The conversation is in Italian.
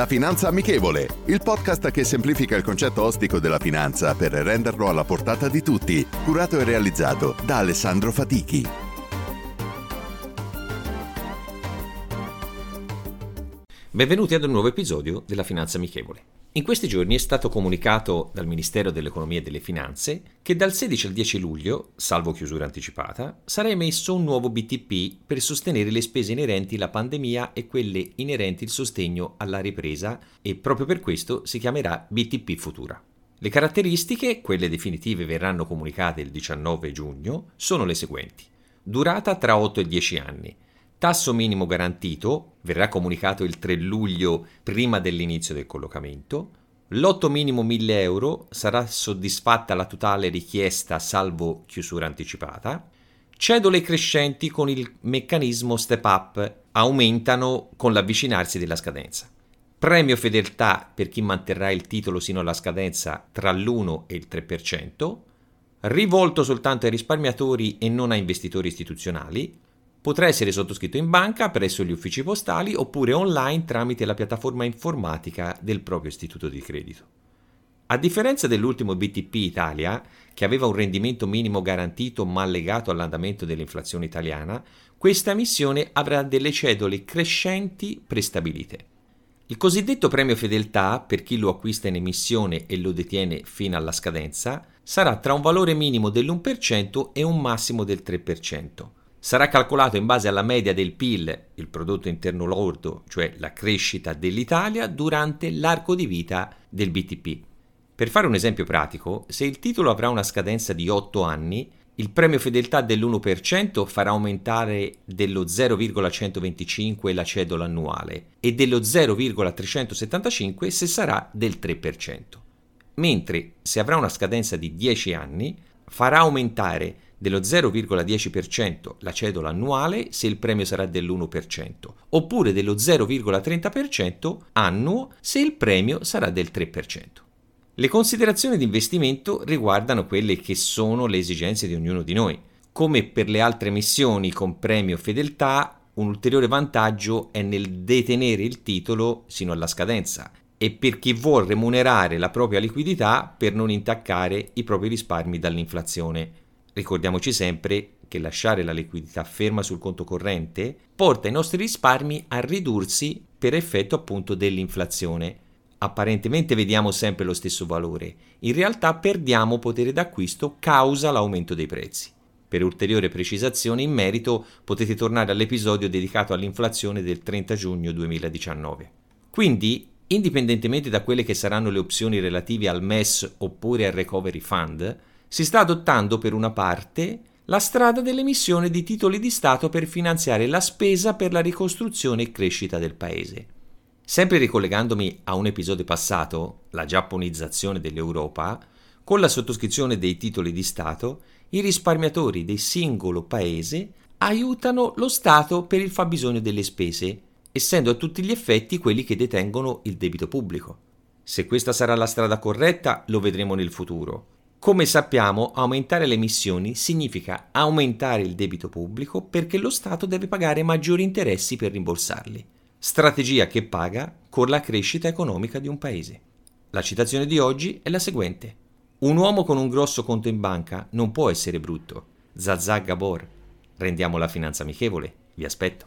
La Finanza Amichevole, il podcast che semplifica il concetto ostico della finanza per renderlo alla portata di tutti, curato e realizzato da Alessandro Fatichi. Benvenuti ad un nuovo episodio della Finanza Amichevole. In questi giorni è stato comunicato dal Ministero dell'Economia e delle Finanze che dal 16 al 10 luglio, salvo chiusura anticipata, sarà emesso un nuovo BTP per sostenere le spese inerenti alla pandemia e quelle inerenti al sostegno alla ripresa e proprio per questo si chiamerà BTP Futura. Le caratteristiche, quelle definitive verranno comunicate il 19 giugno, sono le seguenti. Durata tra 8 e 10 anni. Tasso minimo garantito verrà comunicato il 3 luglio prima dell'inizio del collocamento. Lotto minimo 1000 euro sarà soddisfatta la totale richiesta salvo chiusura anticipata. Cedole crescenti con il meccanismo step up aumentano con l'avvicinarsi della scadenza. Premio fedeltà per chi manterrà il titolo sino alla scadenza tra l'1 e il 3%. Rivolto soltanto ai risparmiatori e non a investitori istituzionali Potrà essere sottoscritto in banca presso gli uffici postali oppure online tramite la piattaforma informatica del proprio istituto di credito. A differenza dell'ultimo BTP Italia, che aveva un rendimento minimo garantito ma legato all'andamento dell'inflazione italiana, questa missione avrà delle cedole crescenti prestabilite. Il cosiddetto premio fedeltà, per chi lo acquista in emissione e lo detiene fino alla scadenza, sarà tra un valore minimo dell'1% e un massimo del 3% sarà calcolato in base alla media del PIL, il prodotto interno lordo, cioè la crescita dell'Italia, durante l'arco di vita del BTP. Per fare un esempio pratico, se il titolo avrà una scadenza di 8 anni, il premio fedeltà dell'1% farà aumentare dello 0,125 la cedola annuale e dello 0,375 se sarà del 3%. Mentre se avrà una scadenza di 10 anni, farà aumentare dello 0,10% la cedola annuale se il premio sarà dell'1%, oppure dello 0,30% annuo se il premio sarà del 3%. Le considerazioni di investimento riguardano quelle che sono le esigenze di ognuno di noi. Come per le altre missioni con premio fedeltà, un ulteriore vantaggio è nel detenere il titolo sino alla scadenza e per chi vuole remunerare la propria liquidità per non intaccare i propri risparmi dall'inflazione Ricordiamoci sempre che lasciare la liquidità ferma sul conto corrente porta i nostri risparmi a ridursi per effetto appunto dell'inflazione. Apparentemente vediamo sempre lo stesso valore, in realtà perdiamo potere d'acquisto causa l'aumento dei prezzi. Per ulteriore precisazione in merito potete tornare all'episodio dedicato all'inflazione del 30 giugno 2019. Quindi, indipendentemente da quelle che saranno le opzioni relative al MES oppure al Recovery Fund, si sta adottando per una parte la strada dell'emissione di titoli di Stato per finanziare la spesa per la ricostruzione e crescita del Paese. Sempre ricollegandomi a un episodio passato, la giapponizzazione dell'Europa, con la sottoscrizione dei titoli di Stato, i risparmiatori del singolo Paese aiutano lo Stato per il fabbisogno delle spese, essendo a tutti gli effetti quelli che detengono il debito pubblico. Se questa sarà la strada corretta, lo vedremo nel futuro. Come sappiamo, aumentare le emissioni significa aumentare il debito pubblico perché lo Stato deve pagare maggiori interessi per rimborsarli. Strategia che paga con la crescita economica di un paese. La citazione di oggi è la seguente. Un uomo con un grosso conto in banca non può essere brutto. Zazà Gabor. Rendiamo la finanza amichevole. Vi aspetto.